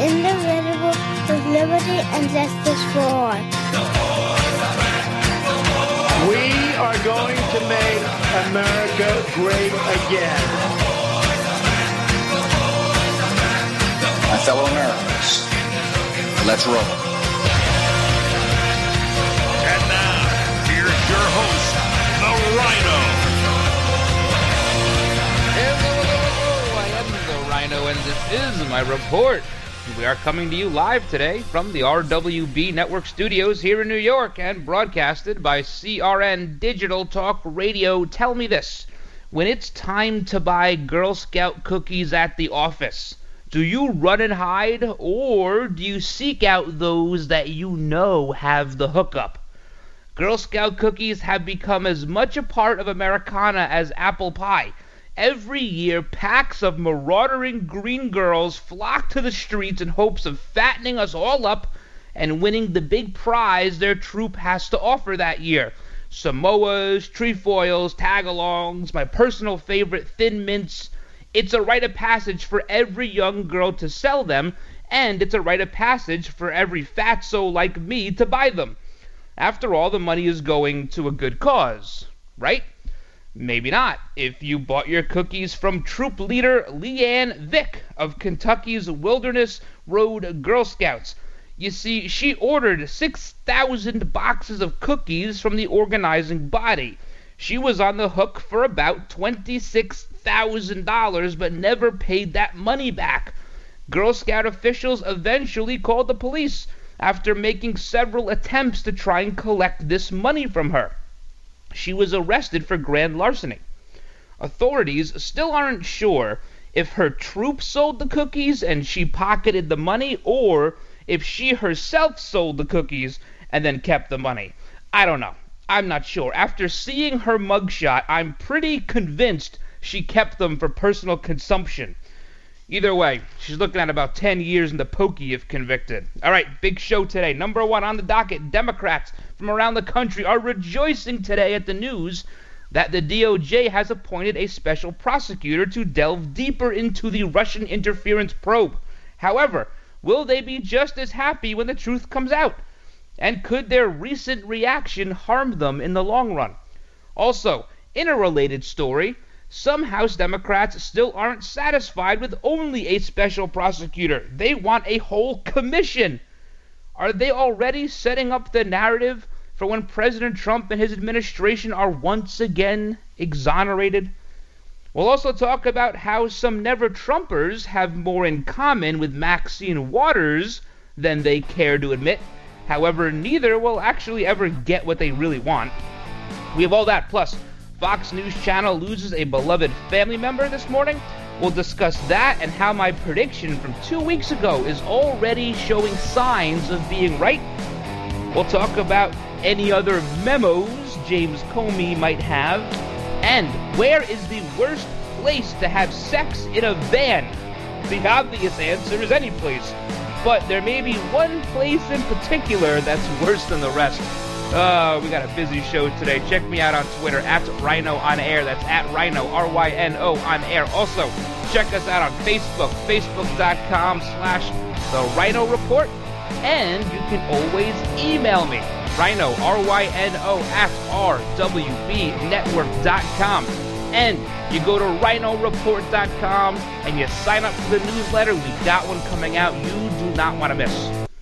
indivisible, with liberty and justice for all. We are going to make America great again. My fellow Americans, let's roll. And now, here's your host, the Ryno. Hello, hello, hello. I am the Ryno, and this is my report. We are coming to you live today from the RWB Network studios here in New York and broadcasted by CRN Digital Talk Radio. Tell me this when it's time to buy Girl Scout cookies at the office, do you run and hide or do you seek out those that you know have the hookup? Girl Scout cookies have become as much a part of Americana as apple pie. Every year, packs of marauding green girls flock to the streets in hopes of fattening us all up and winning the big prize their troop has to offer that year. Samoas, trefoils, tagalongs, my personal favorite, thin mints. It's a rite of passage for every young girl to sell them, and it's a rite of passage for every fatso like me to buy them. After all, the money is going to a good cause, right? Maybe not. If you bought your cookies from troop leader Leanne Vick of Kentucky's Wilderness Road Girl Scouts. You see, she ordered 6,000 boxes of cookies from the organizing body. She was on the hook for about $26,000 but never paid that money back. Girl Scout officials eventually called the police after making several attempts to try and collect this money from her she was arrested for grand larceny. Authorities still aren't sure if her troop sold the cookies and she pocketed the money or if she herself sold the cookies and then kept the money. I don't know. I'm not sure. After seeing her mugshot, I'm pretty convinced she kept them for personal consumption. Either way, she's looking at about 10 years in the pokey if convicted. All right, big show today. Number one on the docket Democrats from around the country are rejoicing today at the news that the DOJ has appointed a special prosecutor to delve deeper into the Russian interference probe. However, will they be just as happy when the truth comes out? And could their recent reaction harm them in the long run? Also, in a related story, some House Democrats still aren't satisfied with only a special prosecutor. They want a whole commission. Are they already setting up the narrative for when President Trump and his administration are once again exonerated? We'll also talk about how some never Trumpers have more in common with Maxine Waters than they care to admit. However, neither will actually ever get what they really want. We have all that plus Fox News Channel loses a beloved family member this morning. We'll discuss that and how my prediction from two weeks ago is already showing signs of being right. We'll talk about any other memos James Comey might have. And where is the worst place to have sex in a van? The obvious answer is any place. But there may be one place in particular that's worse than the rest. Uh, we got a busy show today. Check me out on Twitter at Ryno on Air. That's at Ryno R Y N O on Air. Also, check us out on Facebook, Facebook.com slash The Ryno Report, and you can always email me, Ryno R Y N O at RWBNetwork.com. And you go to rynoreport.com and you sign up for the newsletter. We got one coming out you do not want to miss.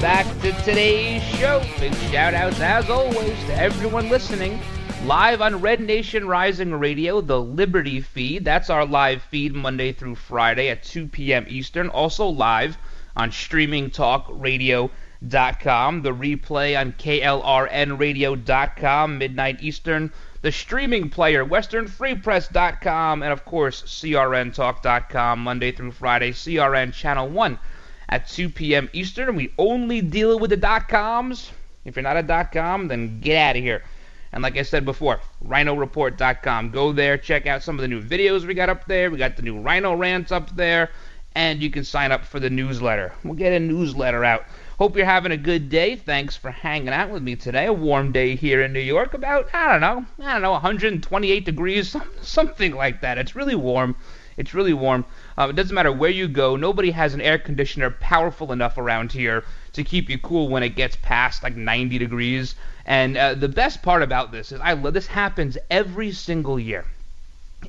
Back to today's show. Big shout outs, as always, to everyone listening. Live on Red Nation Rising Radio, the Liberty feed. That's our live feed Monday through Friday at 2 p.m. Eastern. Also live on streamingtalkradio.com. The replay on klrnradio.com, midnight Eastern. The streaming player, westernfreepress.com. And of course, crntalk.com, Monday through Friday. CRN Channel 1 at 2 p.m. Eastern. We only deal with the dot coms. If you're not a dot com, then get out of here. And like I said before, rynoreport.com. Go there, check out some of the new videos we got up there. We got the new Ryno rants up there, and you can sign up for the newsletter. We'll get a newsletter out. Hope you're having a good day. Thanks for hanging out with me today. A warm day here in New York, about I don't know, I don't know, 128 degrees, something like that. It's really warm. It's really warm. Uh, it doesn't matter where you go. Nobody has an air conditioner powerful enough around here to keep you cool when it gets past like 90 degrees. And uh, the best part about this is I love this happens every single year.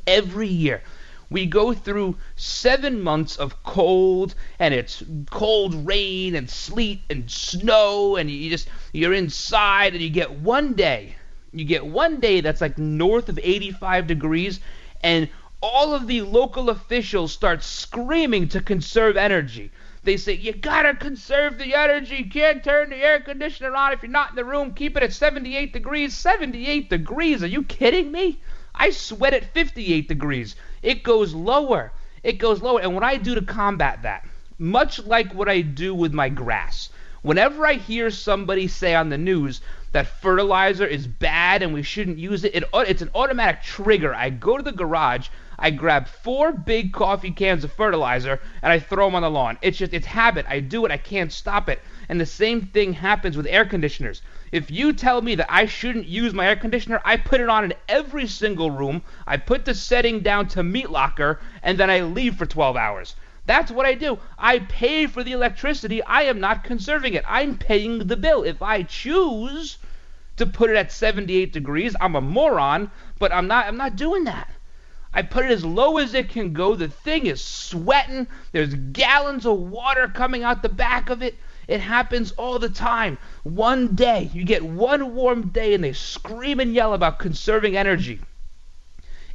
Every year. We go through seven months of cold, and it's cold rain and sleet and snow, and you just you're inside, and you get one day, you get one day that's like north of 85 degrees, and all of the local officials start screaming to conserve energy. They say, you gotta conserve the energy. You can't turn the air conditioner on if you're not in the room. Keep it at 78 degrees. 78 degrees? Are you kidding me? I sweat at 58 degrees. It goes lower. It goes lower. And what I do to combat that, much like what I do with my grass, whenever I hear somebody say on the news that fertilizer is bad and we shouldn't use it, it it's an automatic trigger. I go to the garage I grab four big coffee cans of fertilizer and I throw them on the lawn. It's just it's habit. I do it. I can't stop it. And the same thing happens with air conditioners. If you tell me that I shouldn't use my air conditioner, I put it on in every single room. I put the setting down to meat locker and then I leave for 12 hours. That's what I do. I pay for the electricity. I am not conserving it. I'm paying the bill. If I choose to put it at 78 degrees, I'm a moron, but I'm not I'm not doing that. I put it as low as it can go. The thing is sweating. There's gallons of water coming out the back of it. It happens all the time. One day, you get one warm day and they scream and yell about conserving energy.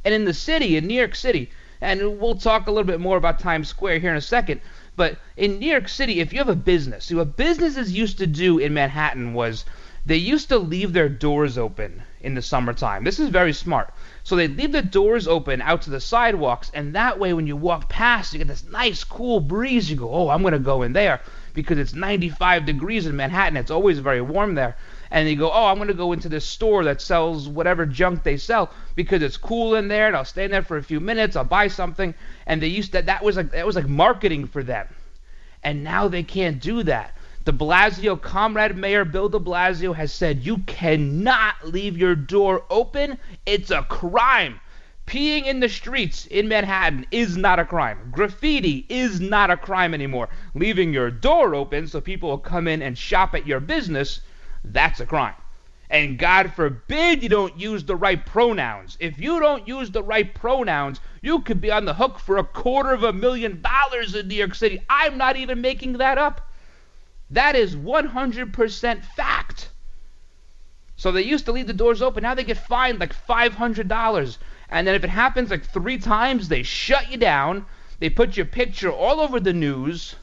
And in the city, in New York City, and we'll talk a little bit more about Times Square here in a second, but in New York City, if you have a business, see what businesses used to do in Manhattan was they used to leave their doors open in the summertime. This is very smart. So they leave the doors open out to the sidewalks, and that way, when you walk past, you get this nice, cool breeze. You go, oh, I'm going to go in there because it's 95 degrees in Manhattan. It's always very warm there. And they go, oh, I'm going to go into this store that sells whatever junk they sell because it's cool in there, and I'll stay in there for a few minutes. I'll buy something. And they used that. That was like that was like marketing for them. And now they can't do that. De Blasio, Comrade Mayor Bill de Blasio has said you cannot leave your door open. It's a crime. Peeing in the streets in Manhattan is not a crime. Graffiti is not a crime anymore. Leaving your door open so people will come in and shop at your business, that's a crime. And God forbid you don't use the right pronouns. If you don't use the right pronouns, you could be on the hook for a quarter of a million dollars in New York City. I'm not even making that up. That is 100% fact. So they used to leave the doors open. Now they get fined like $500. And then if it happens like three times, they shut you down. They put your picture all over the news.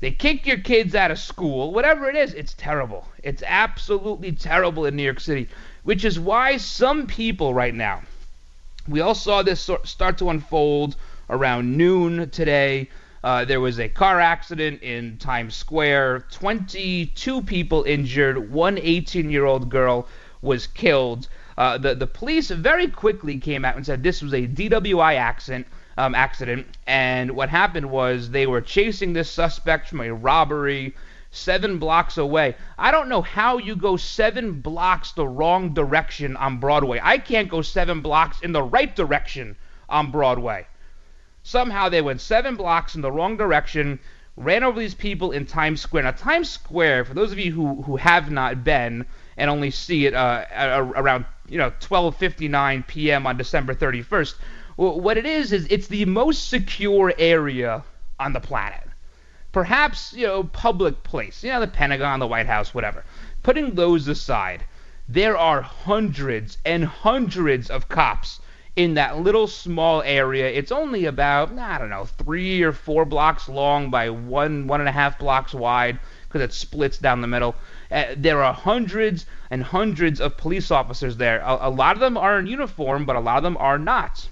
They kick your kids out of school. Whatever it is, it's terrible. It's absolutely terrible in New York City. Which is why some people right now, we all saw this start to unfold around noon today Uh, there was a car accident in Times Square. 22 people injured. One 18-year-old girl was killed. Uh, the the police very quickly came out and said this was a DWI accident. Um, accident, and what happened was they were chasing this suspect from a robbery seven blocks away. I don't know how you go seven blocks the wrong direction on Broadway. I can't go seven blocks in the right direction on Broadway. Somehow they went seven blocks in the wrong direction, ran over these people in Times Square. Now, Times Square, for those of you who, who have not been and only see it uh, around you know 12:59 p.m. on December 31st, well, what it is is it's the most secure area on the planet. Perhaps you know public place, you know the Pentagon, the White House, whatever. Putting those aside, there are hundreds and hundreds of cops in that little small area. It's only about, I don't know, three or four blocks long by one, one and a half blocks wide because it splits down the middle. Uh, there are hundreds and hundreds of police officers there. A, a lot of them are in uniform, but a lot of them are not.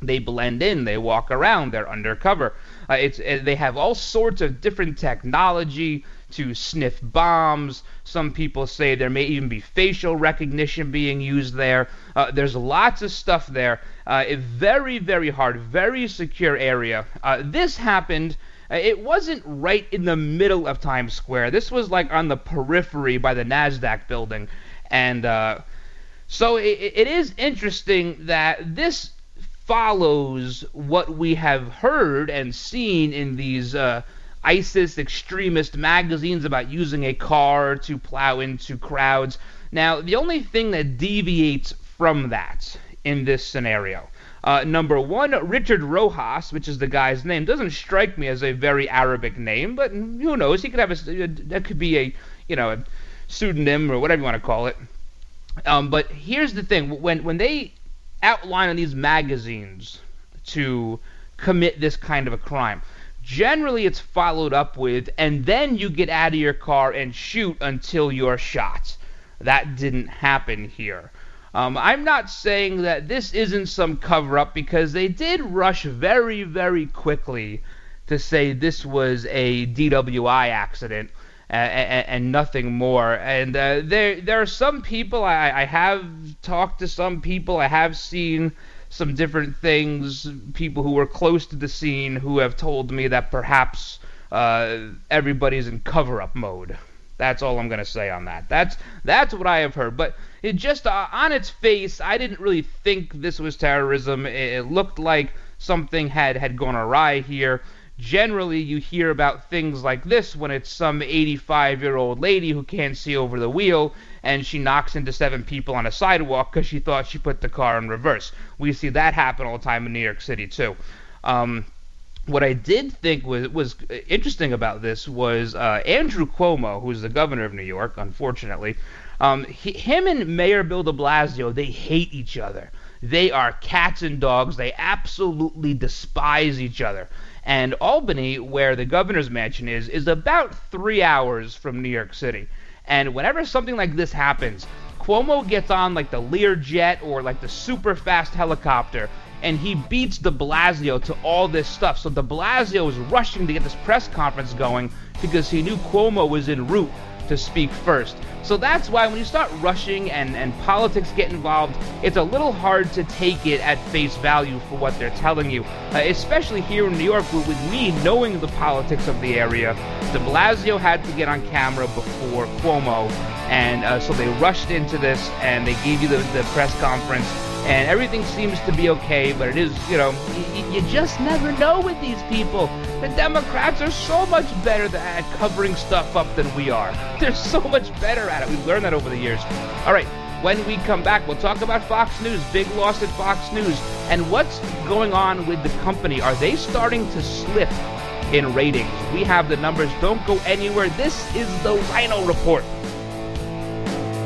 They blend in, they walk around, they're undercover. Uh, it's uh, they have all sorts of different technology to sniff bombs. Some people say there may even be facial recognition being used there. Uh, there's lots of stuff there. Uh, very, very hard, very secure area. Uh, this happened. Uh, it wasn't right in the middle of Times Square. This was like on the periphery by the NASDAQ building. And uh, so it, it is interesting that this follows what we have heard and seen in these uh, ISIS extremist magazines about using a car to plow into crowds. Now, the only thing that deviates from that in this scenario. Uh, number one, Richard Rojas, which is the guy's name, doesn't strike me as a very Arabic name, but who knows? He could have a that could be a you know a pseudonym or whatever you want to call it. Um, but here's the thing: when when they outline in these magazines to commit this kind of a crime, Generally, it's followed up with, and then you get out of your car and shoot until you're shot. That didn't happen here. Um, I'm not saying that this isn't some cover up because they did rush very, very quickly to say this was a DWI accident and, and nothing more. And uh, there, there are some people I, I have talked to some people I have seen some different things, people who were close to the scene who have told me that perhaps uh, everybody's in cover-up mode. That's all I'm gonna say on that. That's that's what I have heard. But it just uh, on its face, I didn't really think this was terrorism. It, it looked like something had had gone awry here. Generally, you hear about things like this when it's some 85 year old lady who can't see over the wheel and she knocks into seven people on a sidewalk because she thought she put the car in reverse. We see that happen all the time in New York City, too. Um, what I did think was was interesting about this was uh, Andrew Cuomo, who's the governor of New York, unfortunately. Um, he, him and Mayor Bill De Blasio, they hate each other. They are cats and dogs. They absolutely despise each other. And Albany, where the governor's mansion is, is about three hours from New York City. And whenever something like this happens, Cuomo gets on like the Learjet or like the super fast helicopter and he beats de Blasio to all this stuff. So de Blasio was rushing to get this press conference going because he knew Cuomo was en route to speak first. So that's why when you start rushing and, and politics get involved, it's a little hard to take it at face value for what they're telling you. Uh, especially here in New York, with, me knowing the politics of the area, de Blasio had to get on camera before Cuomo, and uh, so they rushed into this and they gave you the, the press conference and everything seems to be okay, but it is, you know, y- you just never know with these people. The Democrats are so much better at covering stuff up than we are. They're so much better at it. We've learned that over the years. All right, when we come back, we'll talk about Fox News, big loss at Fox News, and what's going on with the company. Are they starting to slip in ratings? We have the numbers. Don't go anywhere. This is the Ryno Report.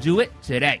Do it today.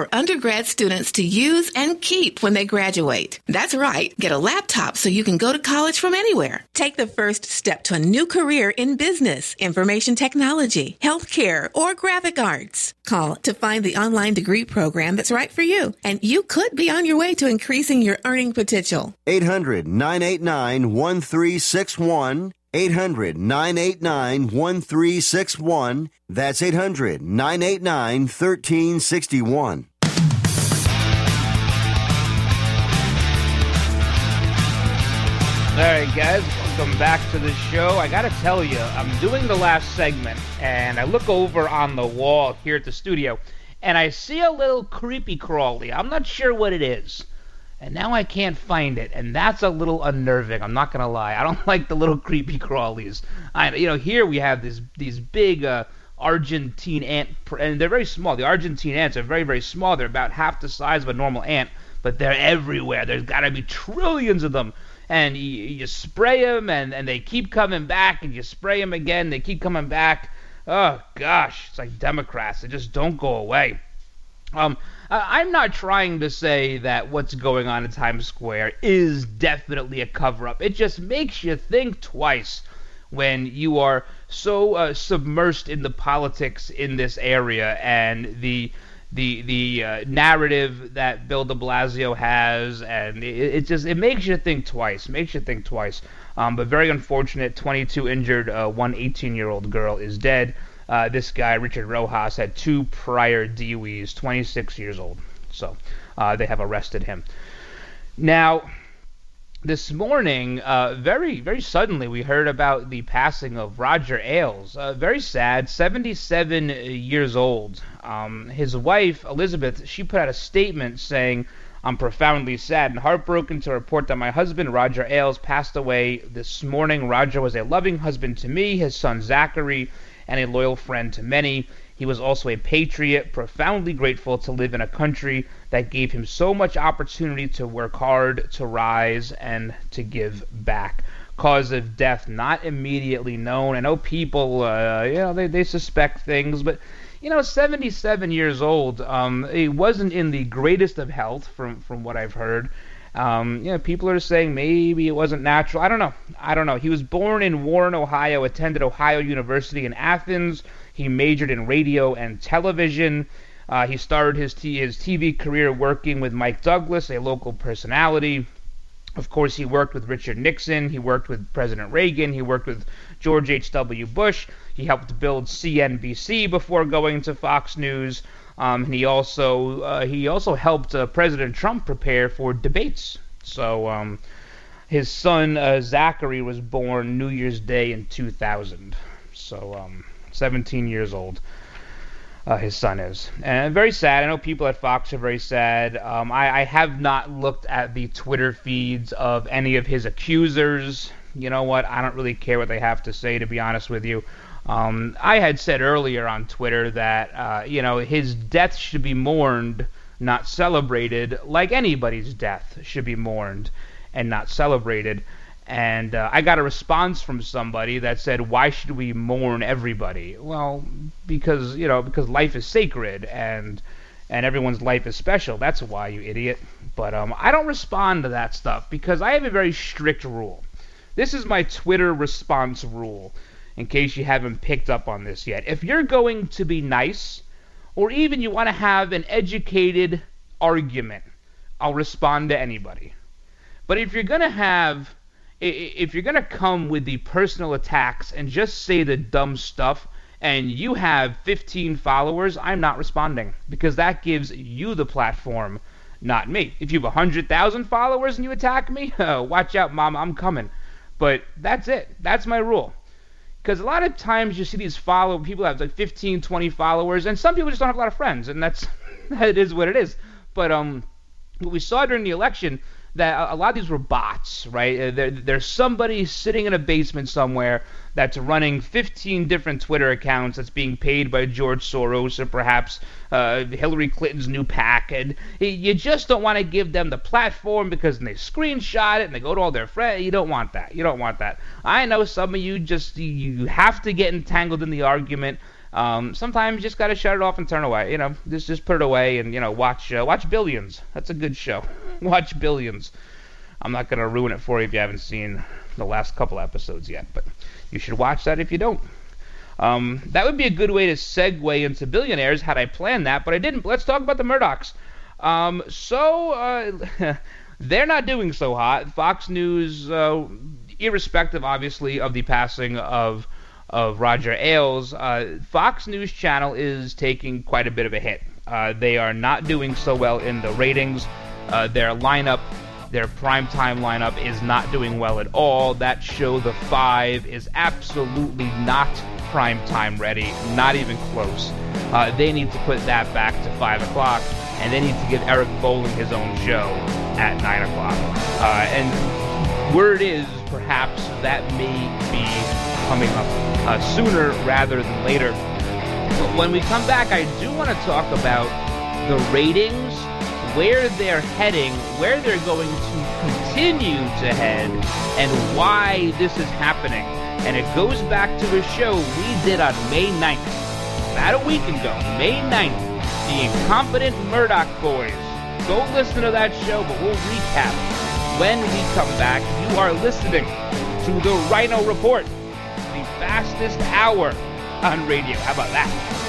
for undergrad students to use and keep when they graduate. That's right. Get a laptop so you can go to college from anywhere. Take the first step to a new career in business, information technology, healthcare, or graphic arts. Call to find the online degree program that's right for you, and you could be on your way to increasing your earning potential. 800 989 1361. 800 989 1361. That's 800 989 1361. All right, guys, welcome back to the show. I gotta tell you, I'm doing the last segment, and I look over on the wall here at the studio, and I see a little creepy crawly. I'm not sure what it is, and now I can't find it, and that's a little unnerving. I'm not gonna lie. I don't like the little creepy crawlies. I, you know, here we have these these big uh, Argentine ant, and they're very small. The Argentine ants are very very small. They're about half the size of a normal ant, but they're everywhere. There's gotta be trillions of them and you, you spray them and, and they keep coming back and you spray them again they keep coming back. Oh gosh it's like democrats they just don't go away. Um, i'm not trying to say that what's going on in times square is definitely a cover-up. It just makes you think twice when you are so uh, submersed in the politics in this area and the the the uh, narrative that Bill De Blasio has, and it, it, just it makes you think twice. Makes you think twice. Um, but very unfortunate. 22 injured. Uh, one 18 year old girl is dead. Uh, this guy Richard Rojas had two prior DUIs. 26 years old. So uh, they have arrested him. Now this morning, uh, very very suddenly, we heard about the passing of Roger Ailes. Uh, very sad, 77 years old. Um, his wife Elizabeth, she put out a statement saying, "I'm profoundly sad and heartbroken to report that my husband Roger Ailes passed away this morning. Roger was a loving husband to me, his son Zachary, and a loyal friend to many." He was also a patriot, profoundly grateful to live in a country that gave him so much opportunity to work hard, to rise, and to give back. Cause of death not immediately known. I know people, uh, you know, they, they suspect things, but you know, 77 years old. Um, he wasn't in the greatest of health, from from what I've heard. Um, you know, people are saying maybe it wasn't natural. I don't know. I don't know. He was born in Warren, Ohio, attended Ohio University in Athens. He majored in radio and television. Uh, he started his, t- his TV career working with Mike Douglas, a local personality. Of course, he worked with Richard Nixon. He worked with President Reagan. He worked with George H.W. Bush. He helped build CNBC before going to Fox News. Um, and he also uh, he also helped uh, President Trump prepare for debates. So um, his son uh, Zachary was born New Year's Day in 2000. So um, 17 years old. Uh, his son is, and very sad. I know people at Fox are very sad. Um, I, I have not looked at the Twitter feeds of any of his accusers. You know what? I don't really care what they have to say, to be honest with you. Um, I had said earlier on Twitter that uh, you know his death should be mourned, not celebrated, like anybody's death should be mourned and not celebrated. And uh, I got a response from somebody that said, "Why should we mourn everybody?" Well, because you know, because life is sacred and and everyone's life is special. That's why, you idiot. But um, I don't respond to that stuff because I have a very strict rule. This is my Twitter response rule. In case you haven't picked up on this yet, if you're going to be nice, or even you want to have an educated argument, I'll respond to anybody. But if you're gonna have if you're going to come with the personal attacks and just say the dumb stuff and you have 15 followers, I'm not responding because that gives you the platform, not me. If you have 100,000 followers and you attack me, watch out, mom, I'm coming. But that's it. That's my rule. Because a lot of times you see these follow people have like 15, 20 followers, and some people just don't have a lot of friends, and that's that is what it is. But um, what we saw during the election that a lot of these were bots, right? Uh, there, there's somebody sitting in a basement somewhere that's running 15 different Twitter accounts that's being paid by George Soros or perhaps uh, Hillary Clinton's new PAC. and you just don't want to give them the platform because they screenshot it and they go to all their friends. You don't want that. You don't want that. I know some of you just you have to get entangled in the argument. Um, sometimes you just gotta shut it off and turn away. You know, just just put it away and you know watch uh, watch Billions. That's a good show. watch Billions. I'm not gonna ruin it for you if you haven't seen the last couple episodes yet, but you should watch that if you don't. Um, that would be a good way to segue into billionaires had I planned that, but I didn't. Let's talk about the Murdochs. Um, so uh, they're not doing so hot. Fox News, uh, irrespective, obviously, of the passing of of Roger Ailes, uh, Fox News Channel is taking quite a bit of a hit. Uh, they are not doing so well in the ratings. Uh, their lineup, their primetime lineup, is not doing well at all. That show, The Five, is absolutely not primetime ready, not even close. Uh, they need to put that back to 5 o'clock, and they need to give Eric Bolling his own show at 9 o'clock. Uh, and word is, perhaps, that may be coming up uh, sooner rather than later. But when we come back, I do want to talk about the ratings, where they're heading, where they're going to continue to head, and why this is happening. And it goes back to a show we did on May 9th, about a week ago, May 9th, The Incompetent Murdoch Boys. Go listen to that show, but we'll recap when we come back. You are listening to the Ryno Report the fastest hour on radio. How about that?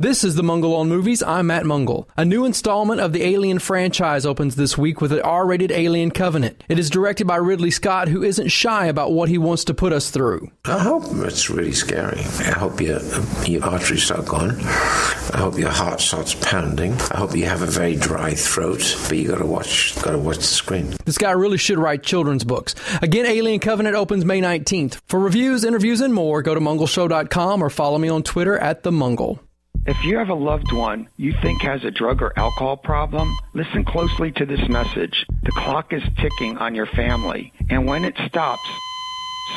This is the Mungle on Movies. I'm Matt Mungle. A new installment of the Alien franchise opens this week with an R rated Alien Covenant. It is directed by Ridley Scott, who isn't shy about what he wants to put us through. I hope it's really scary. I hope your, your arteries start going. I hope your heart starts pounding. I hope you have a very dry throat, but you gotta watch, gotta watch the screen. This guy really should write children's books. Again, Alien Covenant opens May 19th. For reviews, interviews, and more, go to mungleshow.com or follow me on Twitter at the Mungle. If you have a loved one you think has a drug or alcohol problem, listen closely to this message. The clock is ticking on your family, and when it stops,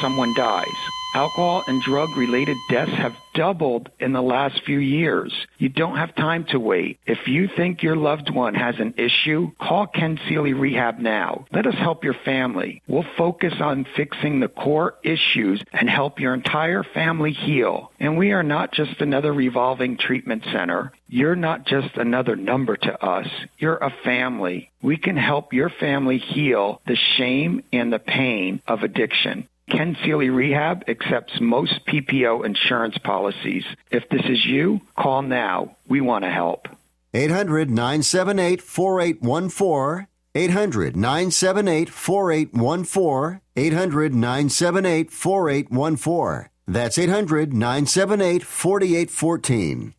someone dies. Alcohol and drug related deaths have doubled in the last few years. You don't have time to wait. If you think your loved one has an issue, call Ken Seeley Rehab now. Let us help your family. We'll focus on fixing the core issues and help your entire family heal. And we are not just another revolving treatment center. You're not just another number to us. You're a family. We can help your family heal the shame and the pain of addiction. Ken Seeley Rehab accepts most PPO insurance policies. If this is you, call now. We want to help. 800 978 4814. 800 978 4814. 800 978 4814. That's 800 978 4814.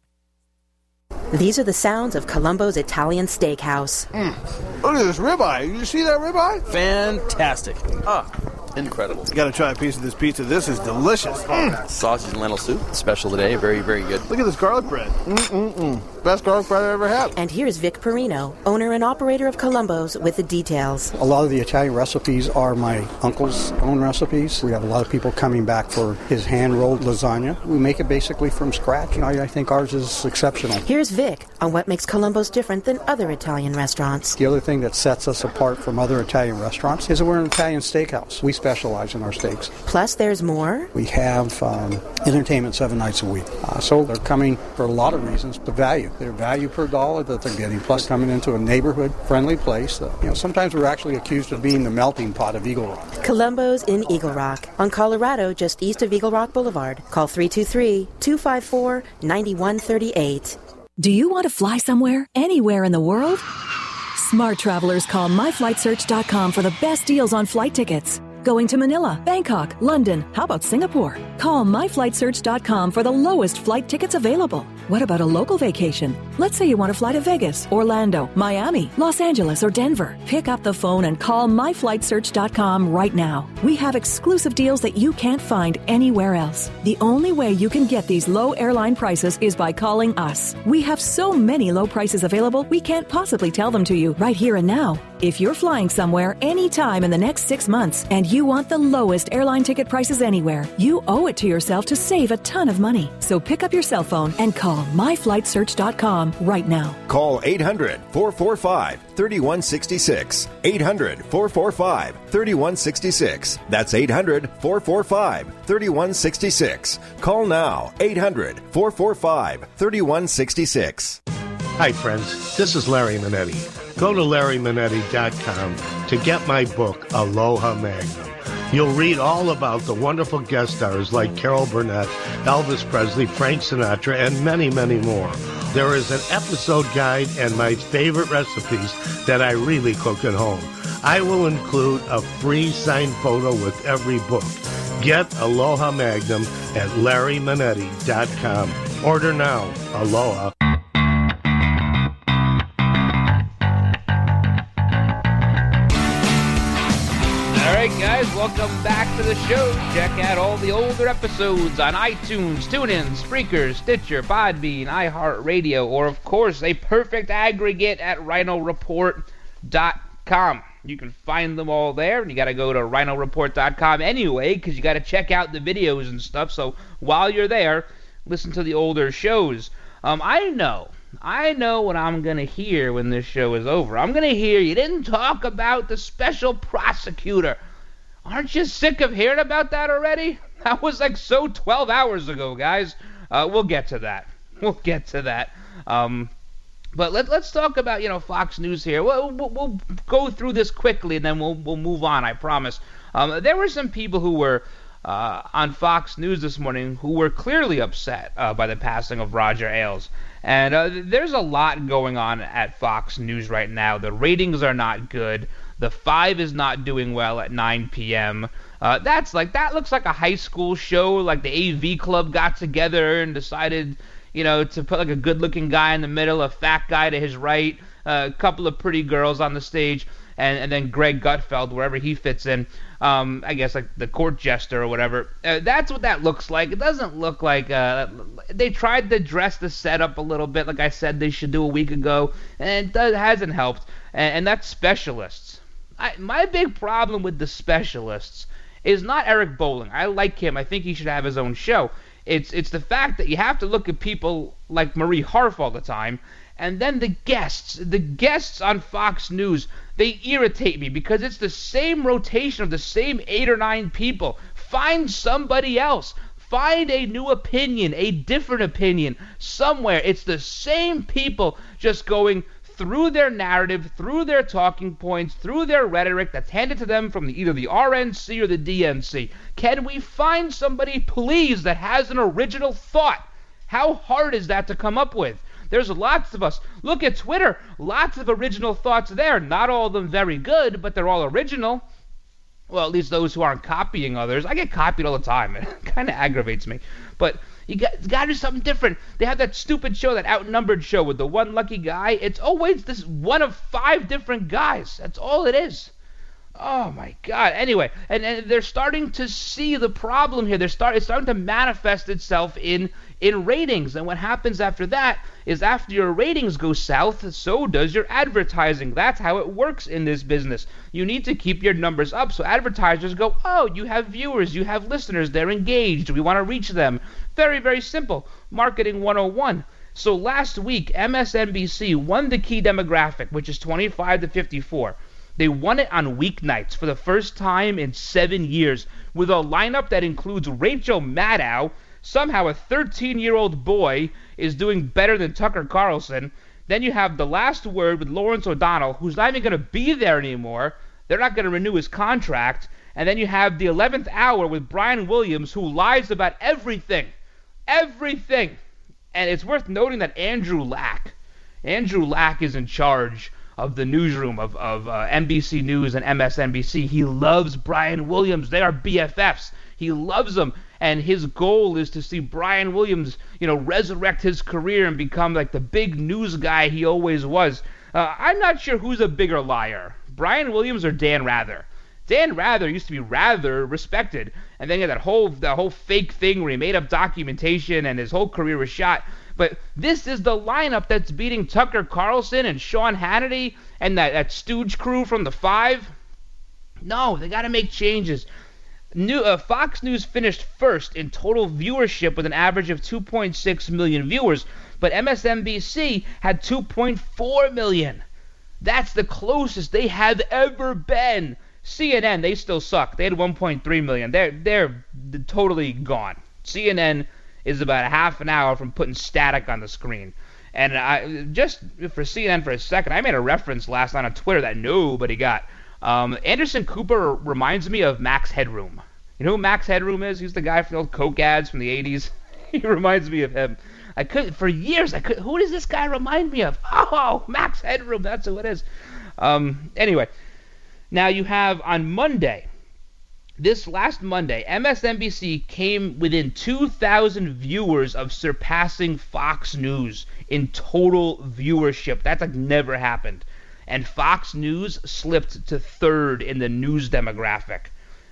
These are the sounds of Columbo's Italian Steakhouse. Mm. Look at this ribeye. You see that ribeye? Fantastic. Ah. Incredible. You got to try a piece of this pizza. This is delicious. Mm. Sausage and lentil soup, special today. Very, very good. Look at this garlic bread. Mm-mm-mm. Best garlic bread I ever had. And here's Vic Perino, owner and operator of Columbo's, with the details. A lot of the Italian recipes are my uncle's own recipes. We have a lot of people coming back for his hand-rolled lasagna. We make it basically from scratch. I, I think ours is exceptional. Here's Vic on what makes Columbo's different than other Italian restaurants. The other thing that sets us apart from other Italian restaurants is that we're an Italian steakhouse. We specialize in our steaks. Plus, there's more. We have um, entertainment seven nights a week. Uh, so they're coming for a lot of reasons. but value, their value per dollar that they're getting, plus coming into a neighborhood-friendly place. That, you know, sometimes we're actually accused of being the melting pot of Eagle Rock. Columbo's in Eagle Rock, on Colorado, just east of Eagle Rock Boulevard. Call 323-254-9138. Do you want to fly somewhere, anywhere in the world? Smart travelers call myflightsearch.com for the best deals on flight tickets. Going to Manila, Bangkok, London, how about Singapore? Call myflightsearch.com for the lowest flight tickets available. What about a local vacation? Let's say you want to fly to Vegas, Orlando, Miami, Los Angeles, or Denver. Pick up the phone and call myflightsearch.com right now. We have exclusive deals that you can't find anywhere else. The only way you can get these low airline prices is by calling us. We have so many low prices available, we can't possibly tell them to you right here and now. If you're flying somewhere anytime in the next six months and you want the lowest airline ticket prices anywhere, you owe it to yourself to save a ton of money. So pick up your cell phone and call myflightsearch.com right now. Call 800 445 3166. 800 445 3166. That's 800 445 3166. Call now 800 445 3166. Hi, friends. This is Larry Manetti. Go to larrymanetti.com to get my book, Aloha Magnum. You'll read all about the wonderful guest stars like Carol Burnett, Elvis Presley, Frank Sinatra, and many, many more. There is an episode guide and my favorite recipes that I really cook at home. I will include a free signed photo with every book. Get Aloha Magnum at larrymanetti.com. Order now. Aloha. Guys, welcome back to the show. Check out all the older episodes on iTunes, TuneIn, Spreaker, Stitcher, Podbean, iHeartRadio, or of course, a perfect aggregate at rynoreport.com. You can find them all there, and you got to go to rynoreport.com anyway, because you got to check out the videos and stuff. So while you're there, listen to the older shows. Um, I know I know what I'm going to hear when this show is over. I'm going to hear you didn't talk about the special prosecutor. Aren't you sick of hearing about that already? That was like so 12 hours ago, guys. Uh, we'll get to that. We'll get to that. Um, but let, let's talk about you know Fox News here. We'll, we'll, we'll go through this quickly and then we'll we'll move on. I promise. Um, there were some people who were uh, on Fox News this morning who were clearly upset uh, by the passing of Roger Ailes. And uh, there's a lot going on at Fox News right now. The ratings are not good. The five is not doing well at 9 p.m. Uh, that's like that looks like a high school show. Like the AV club got together and decided, you know, to put like a good-looking guy in the middle, a fat guy to his right, uh, a couple of pretty girls on the stage, and and then Greg Gutfeld wherever he fits in. Um, I guess like the court jester or whatever. Uh, that's what that looks like. It doesn't look like uh, they tried to dress the setup a little bit, like I said they should do a week ago, and it does, hasn't helped. And, and that's specialists. I, my big problem with the specialists is not Eric Bolling. I like him. I think he should have his own show. It's it's the fact that you have to look at people like Marie Harf all the time, and then the guests, the guests on Fox News, they irritate me because it's the same rotation of the same eight or nine people. Find somebody else. Find a new opinion, a different opinion somewhere. It's the same people just going through their narrative, through their talking points, through their rhetoric that's handed to them from the, either the RNC or the DNC. Can we find somebody, please, that has an original thought? How hard is that to come up with? There's lots of us. Look at Twitter. Lots of original thoughts there. Not all of them very good, but they're all original. Well, at least those who aren't copying others. I get copied all the time. It kind of aggravates me. But you got, got to do something different. They have that stupid show, that outnumbered show with the one lucky guy. It's always this one of five different guys. That's all it is. Oh my God. Anyway, and, and they're starting to see the problem here. They're start, it's starting to manifest itself in in ratings. And what happens after that is after your ratings go south, so does your advertising. That's how it works in this business. You need to keep your numbers up so advertisers go, oh, you have viewers, you have listeners, they're engaged, we want to reach them. Very, very simple. Marketing 101. So last week, MSNBC won the key demographic, which is 25 to 54. They won it on weeknights for the first time in seven years with a lineup that includes Rachel Maddow, somehow a 13 year old boy is doing better than Tucker Carlson. Then you have the last word with Lawrence O'Donnell, who's not even going to be there anymore. They're not going to renew his contract. And then you have the 11th hour with Brian Williams, who lies about everything. Everything. And it's worth noting that Andrew Lack, Andrew Lack is in charge of the newsroom of, of uh, NBC News and MSNBC. He loves Brian Williams. They are BFFs. He loves them and his goal is to see Brian Williams, you know, resurrect his career and become like the big news guy he always was. Uh, I'm not sure who's a bigger liar, Brian Williams or Dan Rather. Dan Rather used to be rather respected, and then he had that whole that whole fake thing where he made up documentation and his whole career was shot. But this is the lineup that's beating Tucker Carlson and Sean Hannity and that, that stooge crew from the five. No, they got to make changes. New, uh, Fox News finished first in total viewership with an average of 2.6 million viewers, but MSNBC had 2.4 million. That's the closest they have ever been. CNN, they still suck. They had 1.3 million. They're they're totally gone. CNN is about a half an hour from putting static on the screen. And I just for CNN for a second, I made a reference last night on Twitter that nobody got. Um, Anderson Cooper reminds me of Max Headroom. You know who Max Headroom is? He's the guy from the old Coke ads from the 80s. he reminds me of him. I could for years. I could. Who does this guy remind me of? Oh, Max Headroom. That's who it is. Um, anyway, now you have on Monday, this last Monday, MSNBC came within 2,000 viewers of surpassing Fox News in total viewership. That's like never happened and Fox News slipped to third in the news demographic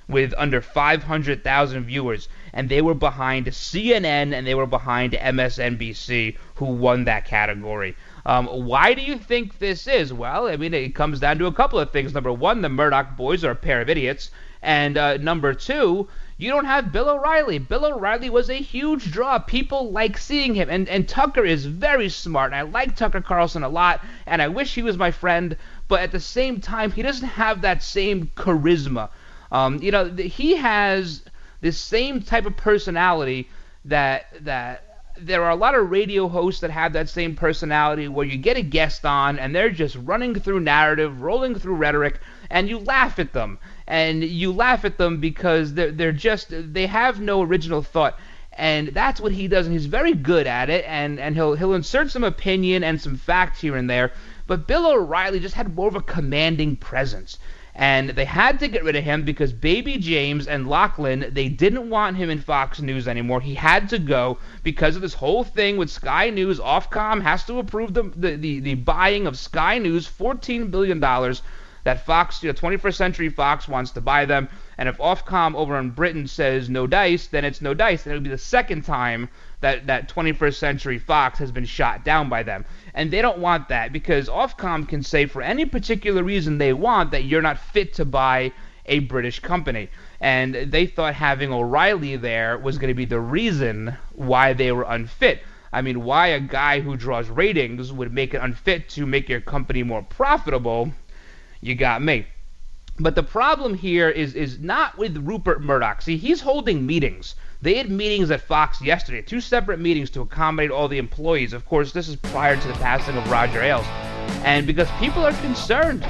with under 500,000 viewers, and they were behind CNN and they were behind MSNBC, who won that category. Um, why do you think this is? Well, I mean, it comes down to a couple of things. Number one, the Murdoch boys are a pair of idiots, and uh, number two, you don't have Bill O'Reilly. Bill O'Reilly was a huge draw. People like seeing him. And, and Tucker is very smart. And I like Tucker Carlson a lot. And I wish he was my friend. But at the same time, he doesn't have that same charisma. Um, you know, he has this same type of personality that that there are a lot of radio hosts that have that same personality where you get a guest on and they're just running through narrative, rolling through rhetoric, and you laugh at them. And you laugh at them because they're they're just they have no original thought. And that's what he does and he's very good at it and and he'll he'll insert some opinion and some facts here and there. But Bill O'Reilly just had more of a commanding presence and they had to get rid of him because Baby James and Lachlan they didn't want him in Fox News anymore. He had to go because of this whole thing with Sky News. Ofcom has to approve the the, the, the buying of Sky News, fourteen billion dollars that Fox, you know, 21st Century Fox wants to buy them. And if Ofcom over in Britain says no dice, then it's no dice. And it'll be the second time that, that 21st Century Fox has been shot down by them. And they don't want that because Ofcom can say for any particular reason they want that you're not fit to buy a British company. and they thought having O'Reilly there was going to be the reason why they were unfit. I mean, why a guy who draws ratings would make it unfit to make your company more profitable? You got me. But the problem here is is not with Rupert Murdoch. See, he's holding meetings. They had meetings at Fox yesterday, two separate meetings to accommodate all the employees. Of course, this is prior to the passing of Roger Ailes. And because people are concerned,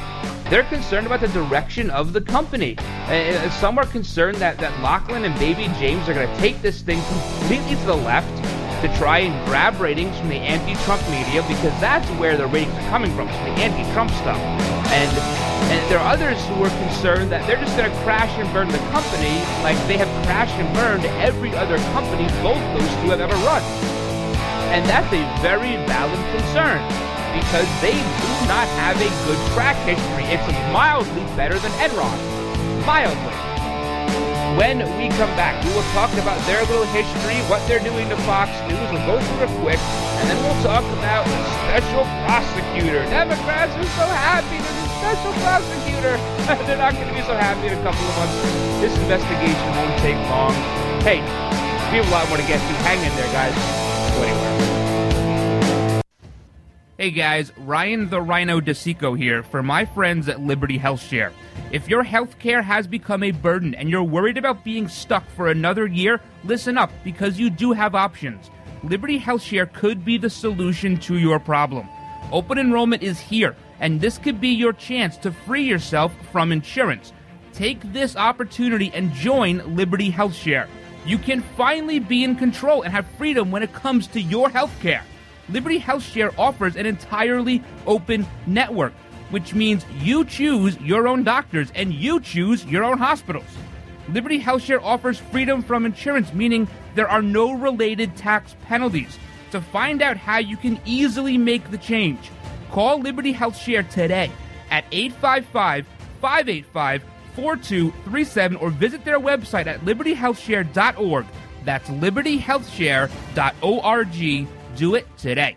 they're concerned about the direction of the company. Uh, some are concerned that, that Lachlan and Baby James are going to take this thing completely to the left to try and grab ratings from the anti-Trump media because that's where the ratings are coming from, from the anti-Trump stuff. And and there are others who are concerned that they're just going to crash and burn the company like they have crashed and burned every other company both those two have ever run. And that's a very valid concern because they do not have a good track history. It's mildly better than Enron. Mildly. When we come back, we will talk about their little history, what they're doing to Fox News. We'll go through it quick, and then we'll talk about the special prosecutor. Democrats are so happy a special prosecutor. they're not going to be so happy in a couple of months. This investigation won't take long. Hey, we have a lot more to get to. Hang in there, guys. Go anywhere. Hey guys, Ryan the Ryno DeSico here for my friends at Liberty Health Share. If your health care has become a burden and you're worried about being stuck for another year, listen up because you do have options. Liberty Health Share could be the solution to your problem. Open enrollment is here, and this could be your chance to free yourself from insurance. Take this opportunity and join Liberty Health Share. You can finally be in control and have freedom when it comes to your health care. Liberty Health Share offers an entirely open network which means you choose your own doctors and you choose your own hospitals. Liberty HealthShare offers freedom from insurance, meaning there are no related tax penalties. To find out how you can easily make the change, call Liberty HealthShare today at 855 585 4237 or visit their website at libertyhealthshare.org. That's libertyhealthshare.org. Do it today.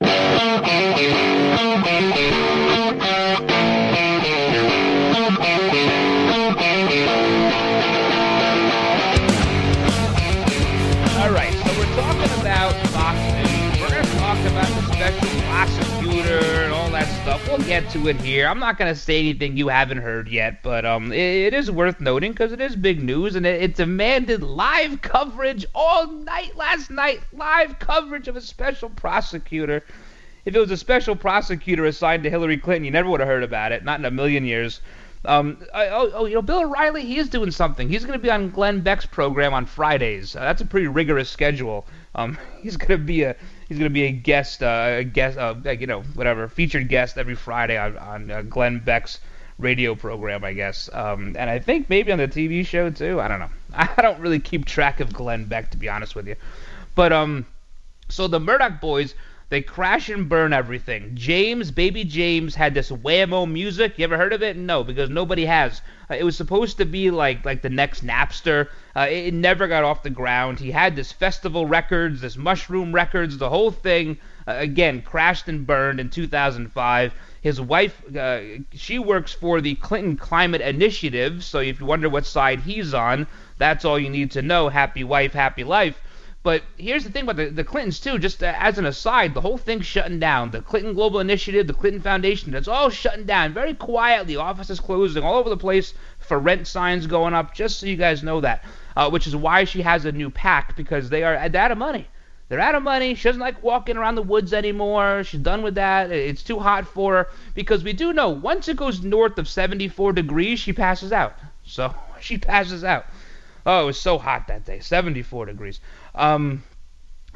Thank you. We'll get to it here. I'm not going to say anything you haven't heard yet, but um, it, it is worth noting because it is big news and it, it demanded live coverage all night last night. Live coverage of a special prosecutor. If it was a special prosecutor assigned to Hillary Clinton, you never would have heard about it. Not in a million years. Um, oh, oh, you know, Bill O'Reilly, he is doing something. He's going to be on Glenn Beck's program on Fridays. Uh, that's a pretty rigorous schedule. Um, he's going to be a he's going to be a guest, uh, a guest, uh, you know, whatever, featured guest every Friday on, on uh, Glenn Beck's radio program, I guess. Um, and I think maybe on the TV show too. I don't know. I don't really keep track of Glenn Beck to be honest with you. But um, so the Murdoch boys. They crash and burn everything. James, baby James, had this whammo music. You ever heard of it? No, because nobody has. Uh, it was supposed to be like like the next Napster. Uh, it, it, never got off the ground. He had this festival records, this mushroom records, the whole thing. Uh, again, crashed and burned in 2005. His wife, uh, she works for the Clinton Climate Initiative. So if you wonder what side he's on, that's all you need to know. Happy wife, happy life. But here's the thing about the, the Clintons too. Just uh, as an aside, the whole thing's shutting down. The Clinton Global Initiative, the Clinton Foundation, it's all shutting down very quietly. Offices closing all over the place. For rent signs going up. Just so you guys know that, uh, which is why she has a new PAC, because they are out of money. They're out of money. She doesn't like walking around the woods anymore. She's done with that. It's too hot for her because we do know once it goes north of 74 degrees, she passes out. So she passes out. Oh, it was so hot that day, 74 degrees. Um,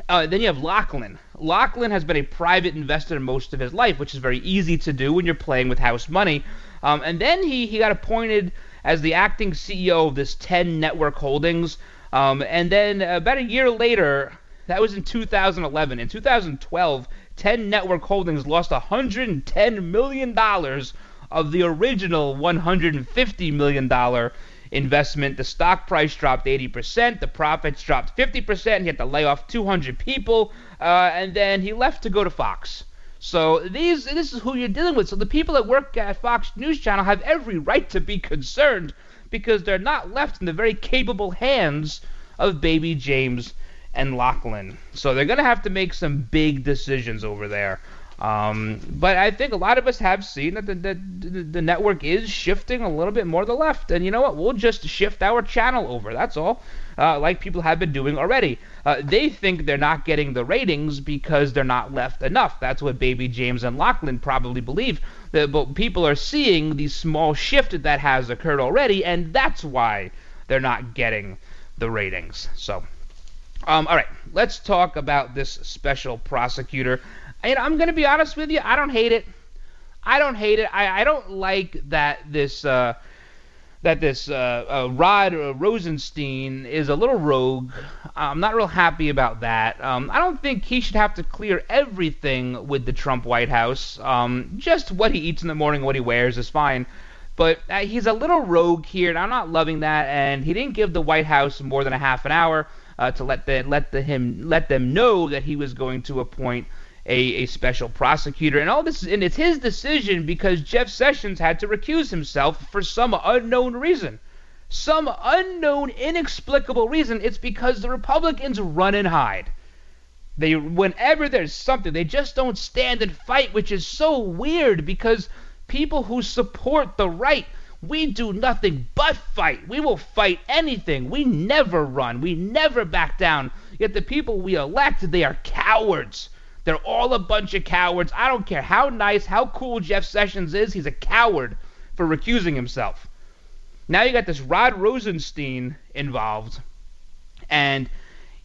uh, then you have Lachlan. Lachlan has been a private investor most of his life, which is very easy to do when you're playing with house money. Um, and then he, he got appointed as the acting CEO of this 10 Network Holdings. Um, and then about a year later, that was in 2011. In 2012, 10 Network Holdings lost $110 million of the original $150 million investment. The stock price dropped 80%, the profits dropped 50%. He had to lay off 200 people, uh, and then he left to go to Fox. So these this is who you're dealing with. So the people that work at Fox News Channel have every right to be concerned because they're not left in the very capable hands of baby James and Lachlan. So they're going to have to make some big decisions over there. Um, but I think a lot of us have seen that the, the, the, network is shifting a little bit more to the left. And you know what? We'll just shift our channel over. That's all. Uh, like people have been doing already. Uh, they think they're not getting the ratings because they're not left enough. That's what Baby James and Lachlan probably believe. That, but people are seeing the small shift that has occurred already, and that's why they're not getting the ratings. So. Um, all right, let's talk about this special prosecutor. And I'm going to be honest with you, I don't hate it. I don't hate it. I, I don't like that this uh, that this uh, uh, Rod Rosenstein is a little rogue. I'm not real happy about that. Um, I don't think he should have to clear everything with the Trump White House. Um, just what he eats in the morning, what he wears is fine. But uh, he's a little rogue here, and I'm not loving that. And he didn't give the White House more than a half an hour uh, to let the let the him let them know that he was going to appoint a, a special prosecutor and all this and it's his decision because Jeff Sessions had to recuse himself for some unknown reason. Some unknown inexplicable reason. It's because the Republicans run and hide. They whenever there's something, they just don't stand and fight, which is so weird because people who support the right we do nothing but fight. We will fight anything. We never run. We never back down. Yet the people we elect, they are cowards. They're all a bunch of cowards. I don't care how nice, how cool Jeff Sessions is. He's a coward for recusing himself. Now you got this Rod Rosenstein involved. And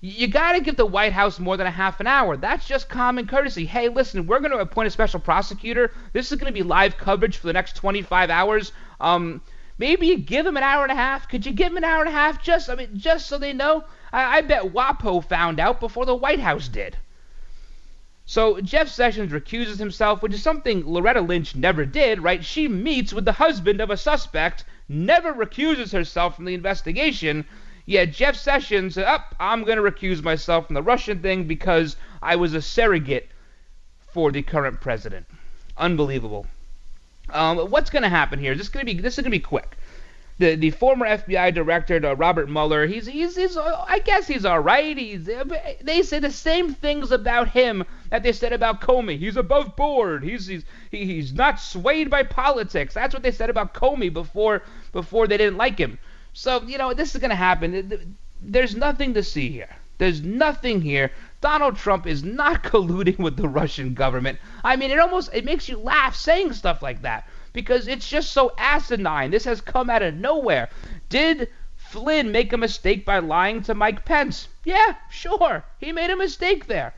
you got to give the White House more than a half an hour. That's just common courtesy. Hey, listen, we're going to appoint a special prosecutor. This is going to be live coverage for the next 25 hours. Um, maybe you give them an hour and a half. Could you give them an hour and a half just, I mean, just so they know? I, I bet WAPO found out before the White House did. So Jeff Sessions recuses himself, which is something Loretta Lynch never did, right? She meets with the husband of a suspect, never recuses herself from the investigation. Yet Jeff Sessions Up, I'm going to recuse myself from the Russian thing because I was a surrogate for the current president. Unbelievable. Um, what's going to happen here? This is going to be this is going to be quick. The the former FBI director uh, Robert Mueller, he's he's, he's uh, I guess he's all right. He's uh, they say the same things about him that they said about Comey. He's above board. He's he's he, he's not swayed by politics. That's what they said about Comey before before they didn't like him. So you know this is to happen. There's nothing to see here. There's nothing here. Donald Trump is not colluding with the Russian government. I mean, it almost it makes you laugh saying stuff like that because it's just so asinine. This has come out of nowhere. Did Flynn make a mistake by lying to Mike Pence? Yeah, sure. He made a mistake there.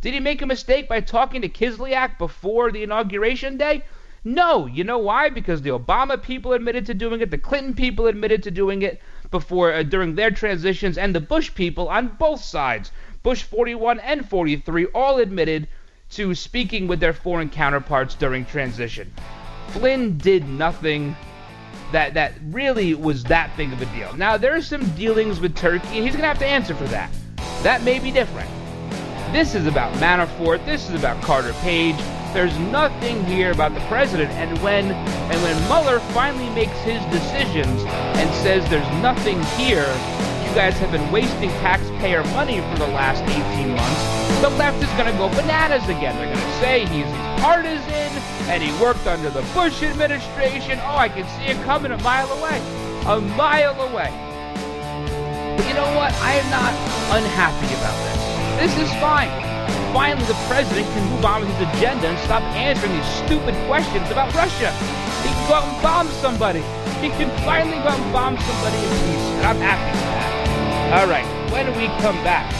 Did he make a mistake by talking to Kislyak before the inauguration day? No. You know why? Because the Obama people admitted to doing it, the Clinton people admitted to doing it before uh, during their transitions, and the Bush people on both sides Bush 41 and 43 all admitted to speaking with their foreign counterparts during transition. Flynn did nothing that that really was that big of a deal. Now there are some dealings with Turkey, and he's gonna have to answer for that. That may be different. This is about Manafort. This is about Carter Page. There's nothing here about the president. And when and when Mueller finally makes his decisions and says there's nothing here, you guys have been wasting taxpayer money for the last 18 months, the left is going to go bananas again. They're going to say he's partisan and he worked under the Bush administration. Oh, I can see it coming a mile away. A mile away. But you know what? I am not unhappy about this. This is fine. Finally, the president can move on with his agenda and stop answering these stupid questions about Russia. He can go out and bomb somebody. He can finally go out and bomb somebody in peace, and I'm happy for that. All right, when we come back,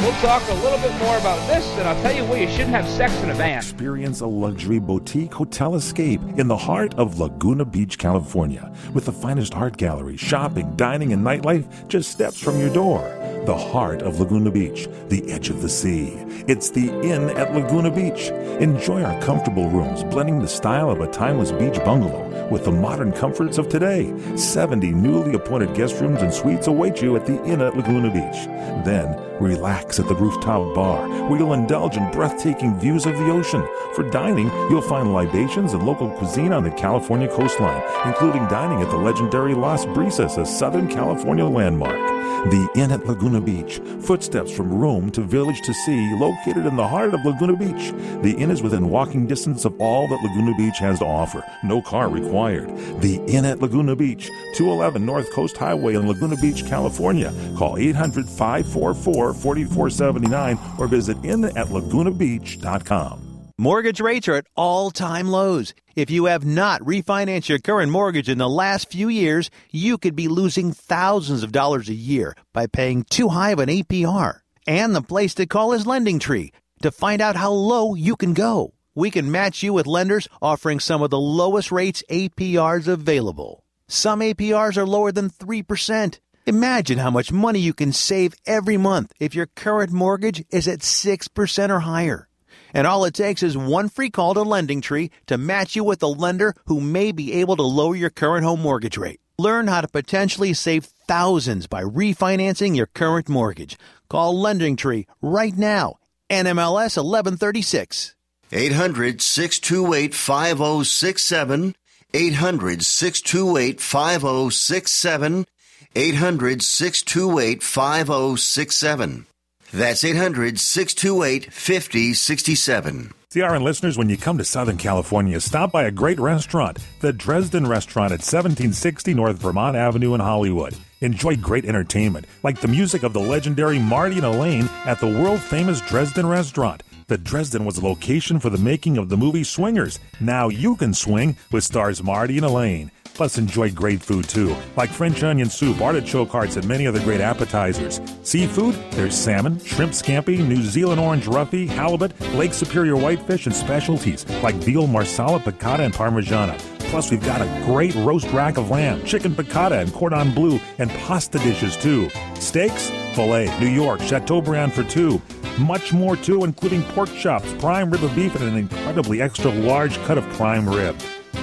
We'll talk a little bit more about this, and I'll tell you where you shouldn't have sex in a van. Experience a luxury boutique hotel escape in the heart of Laguna Beach, California, with the finest art gallery, shopping, dining, and nightlife just steps from your door. The heart of Laguna Beach, the edge of the sea. It's the Inn at Laguna Beach. Enjoy our comfortable rooms, blending the style of a timeless beach bungalow with the modern comforts of today. 70 newly appointed guest rooms and suites await you at the Inn at Laguna Beach. Then, relax at the rooftop bar, where you'll indulge in breathtaking views of the ocean. For dining, you'll find libations and local cuisine on the California coastline, including dining at the legendary Las Brisas, a Southern California landmark. The Inn at Laguna Beach, footsteps from room to village to sea, located in the heart of Laguna Beach. The inn is within walking distance of all that Laguna Beach has to offer. No car required. The Inn at Laguna Beach, 211 North Coast Highway in Laguna Beach, California. Call 800 544 4479 or visit innatlagunabeach.com. Mortgage rates are at all time lows. If you have not refinanced your current mortgage in the last few years, you could be losing thousands of dollars a year by paying too high of an APR. And the place to call is Lending Tree to find out how low you can go. We can match you with lenders offering some of the lowest rates APRs available. Some APRs are lower than 3%. Imagine how much money you can save every month if your current mortgage is at 6% or higher. And all it takes is one free call to Lending Tree to match you with a lender who may be able to lower your current home mortgage rate. Learn how to potentially save thousands by refinancing your current mortgage. Call Lending Tree right now. NMLS 1136. 800 628 5067. 800 628 5067. 800 628 5067. That's 800 628 5067. CRN listeners, when you come to Southern California, stop by a great restaurant, the Dresden Restaurant at 1760 North Vermont Avenue in Hollywood. Enjoy great entertainment, like the music of the legendary Marty and Elaine at the world famous Dresden Restaurant. The Dresden was the location for the making of the movie Swingers. Now you can swing with stars Marty and Elaine. Plus, enjoy great food too, like French onion soup, artichoke hearts, and many other great appetizers. Seafood, there's salmon, shrimp scampi, New Zealand orange roughy, halibut, Lake Superior whitefish, and specialties like veal marsala, piccata, and parmigiana. Plus, we've got a great roast rack of lamb, chicken piccata, and cordon bleu, and pasta dishes too. Steaks, filet, New York, Chateaubriand for two. Much more too, including pork chops, prime rib of beef, and an incredibly extra large cut of prime rib.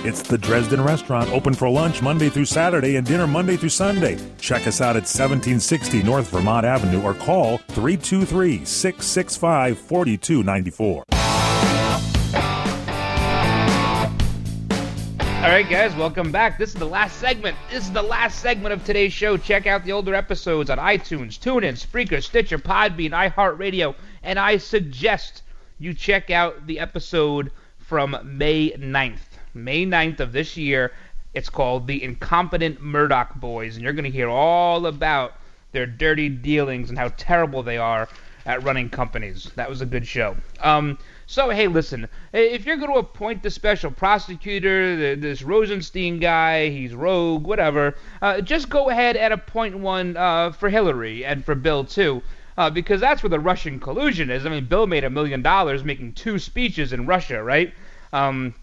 It's the Dresden Restaurant, open for lunch Monday through Saturday and dinner Monday through Sunday. Check us out at 1760 North Vermont Avenue or call 323 665 4294. All right, guys, welcome back. This is the last segment. This is the last segment of today's show. Check out the older episodes on iTunes, TuneIn, Spreaker, Stitcher, Podbean, iHeartRadio, and I suggest you check out the episode from May 9th. May 9th of this year. It's called The Incompetent Murdoch Boys, and you're going to hear all about their dirty dealings and how terrible they are at running companies. That was a good show. Um, so, hey, listen, if you're going to appoint the special prosecutor, this Rosenstein guy, he's rogue, whatever, uh, just go ahead and appoint one uh, for Hillary and for Bill, too. Uh, because that's where the Russian collusion is. I mean, Bill made a million dollars making two speeches in Russia, right? Um,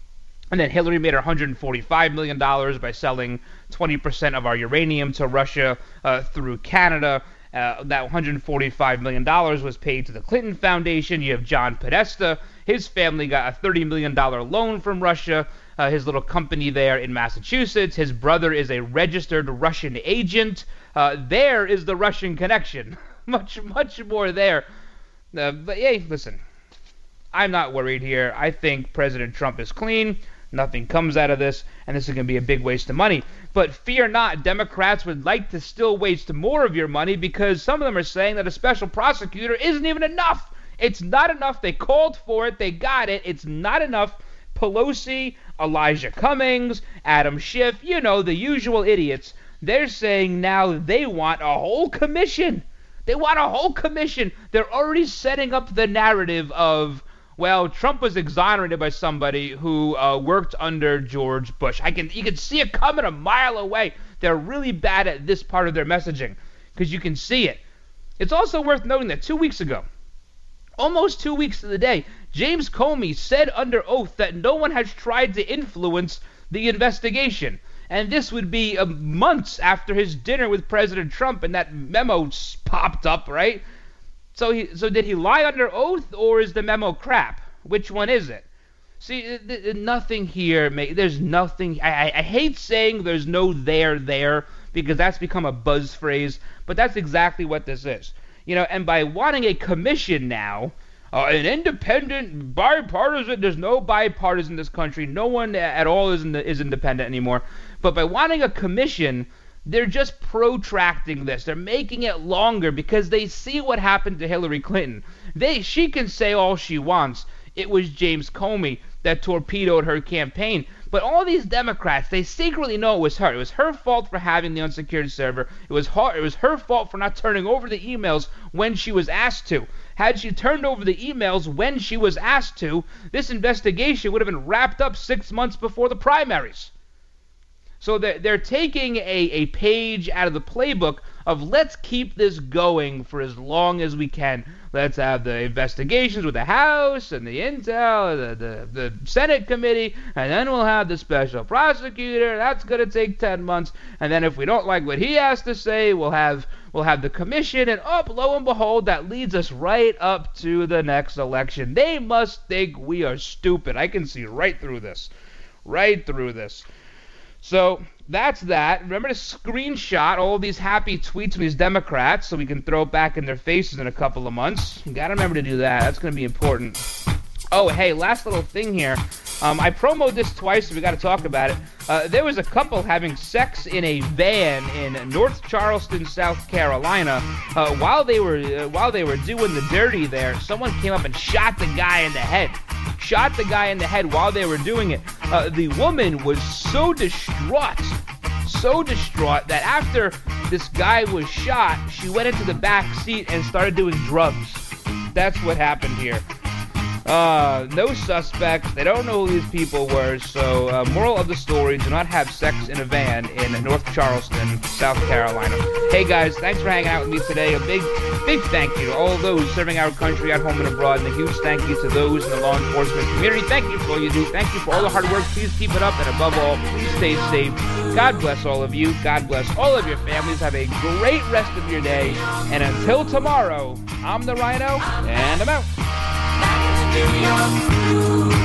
and then Hillary made $145 million by selling 20% of our uranium to Russia uh, through Canada. Uh, that $145 million was paid to the Clinton Foundation. You have John Podesta. His family got a $30 million loan from Russia, uh, his little company there in Massachusetts. His brother is a registered Russian agent. Uh, there is the Russian connection. much, much more there. Uh, but hey, listen, I'm not worried here. I think President Trump is clean. Nothing comes out of this, and this is going to be a big waste of money. But fear not, Democrats would like to still waste more of your money because some of them are saying that a special prosecutor isn't even enough. It's not enough. They called for it, they got it. It's not enough. Pelosi, Elijah Cummings, Adam Schiff, you know, the usual idiots. They're saying now they want a whole commission. They want a whole commission. They're already setting up the narrative of well, Trump was exonerated by somebody who uh, worked under George Bush. I can you can see it coming a mile away. They're really bad at this part of their messaging because you can see it. It's also worth noting that two weeks ago, almost two weeks to the day, James Comey said under oath that no one has tried to influence the investigation. And this would be uh, months after his dinner with President Trump, and that memo popped up, right? So he, so did he lie under oath, or is the memo crap? Which one is it? See, nothing here. There's nothing. I, I hate saying there's no there there because that's become a buzz phrase, but that's exactly what this is. You know, and by wanting a commission now, uh, an independent, bipartisan. There's no bipartisan in this country. No one at all is in the, is independent anymore. But by wanting a commission, they're just protracting this. They're making it longer because they see what happened to Hillary Clinton. They she can say all she wants. It was James Comey that torpedoed her campaign. But all these Democrats, they secretly know it was her. It was her fault for having the unsecured server. It was her, it was her fault for not turning over the emails when she was asked to. Had she turned over the emails when she was asked to, this investigation would have been wrapped up six months before the primaries. So they're, they're taking a, a page out of the playbook of let's keep this going for as long as we can. Let's have the investigations with the House and the Intel, the, the, the Senate committee, and then we'll have the special prosecutor. That's going to take 10 months. And then if we don't like what he has to say, we'll have we'll have the commission. And up, lo and behold, that leads us right up to the next election. They must think we are stupid. I can see right through this. Right through this. So that's that. Remember to screenshot all these happy tweets from these Democrats so we can throw it back in their faces in a couple of months. You gotta remember to do that. That's gonna be important. Oh, hey, last little thing here. Um, I promoted this twice, so we got to talk about it. Uh, there was a couple having sex in a van in North Charleston, South Carolina. Uh, while they were uh, while they were doing the dirty there, someone came up and shot the guy in the head. Shot the guy in the head while they were doing it. Uh, the woman was so distraught, so distraught that after this guy was shot, she went into the back seat and started doing drugs. That's what happened here. Uh, no suspects. They don't know who these people were. So, uh, moral of the story: do not have sex in a van in North Charleston, South Carolina. Hey guys, thanks for hanging out with me today. A big, big thank you to all those serving our country at home and abroad, and a huge thank you to those in the law enforcement community. Thank you for all you do. Thank you for all the hard work. Please keep it up, and above all, please stay safe. God bless all of you. God bless all of your families. Have a great rest of your day. And until tomorrow, I'm the Ryno, and I'm out. New York.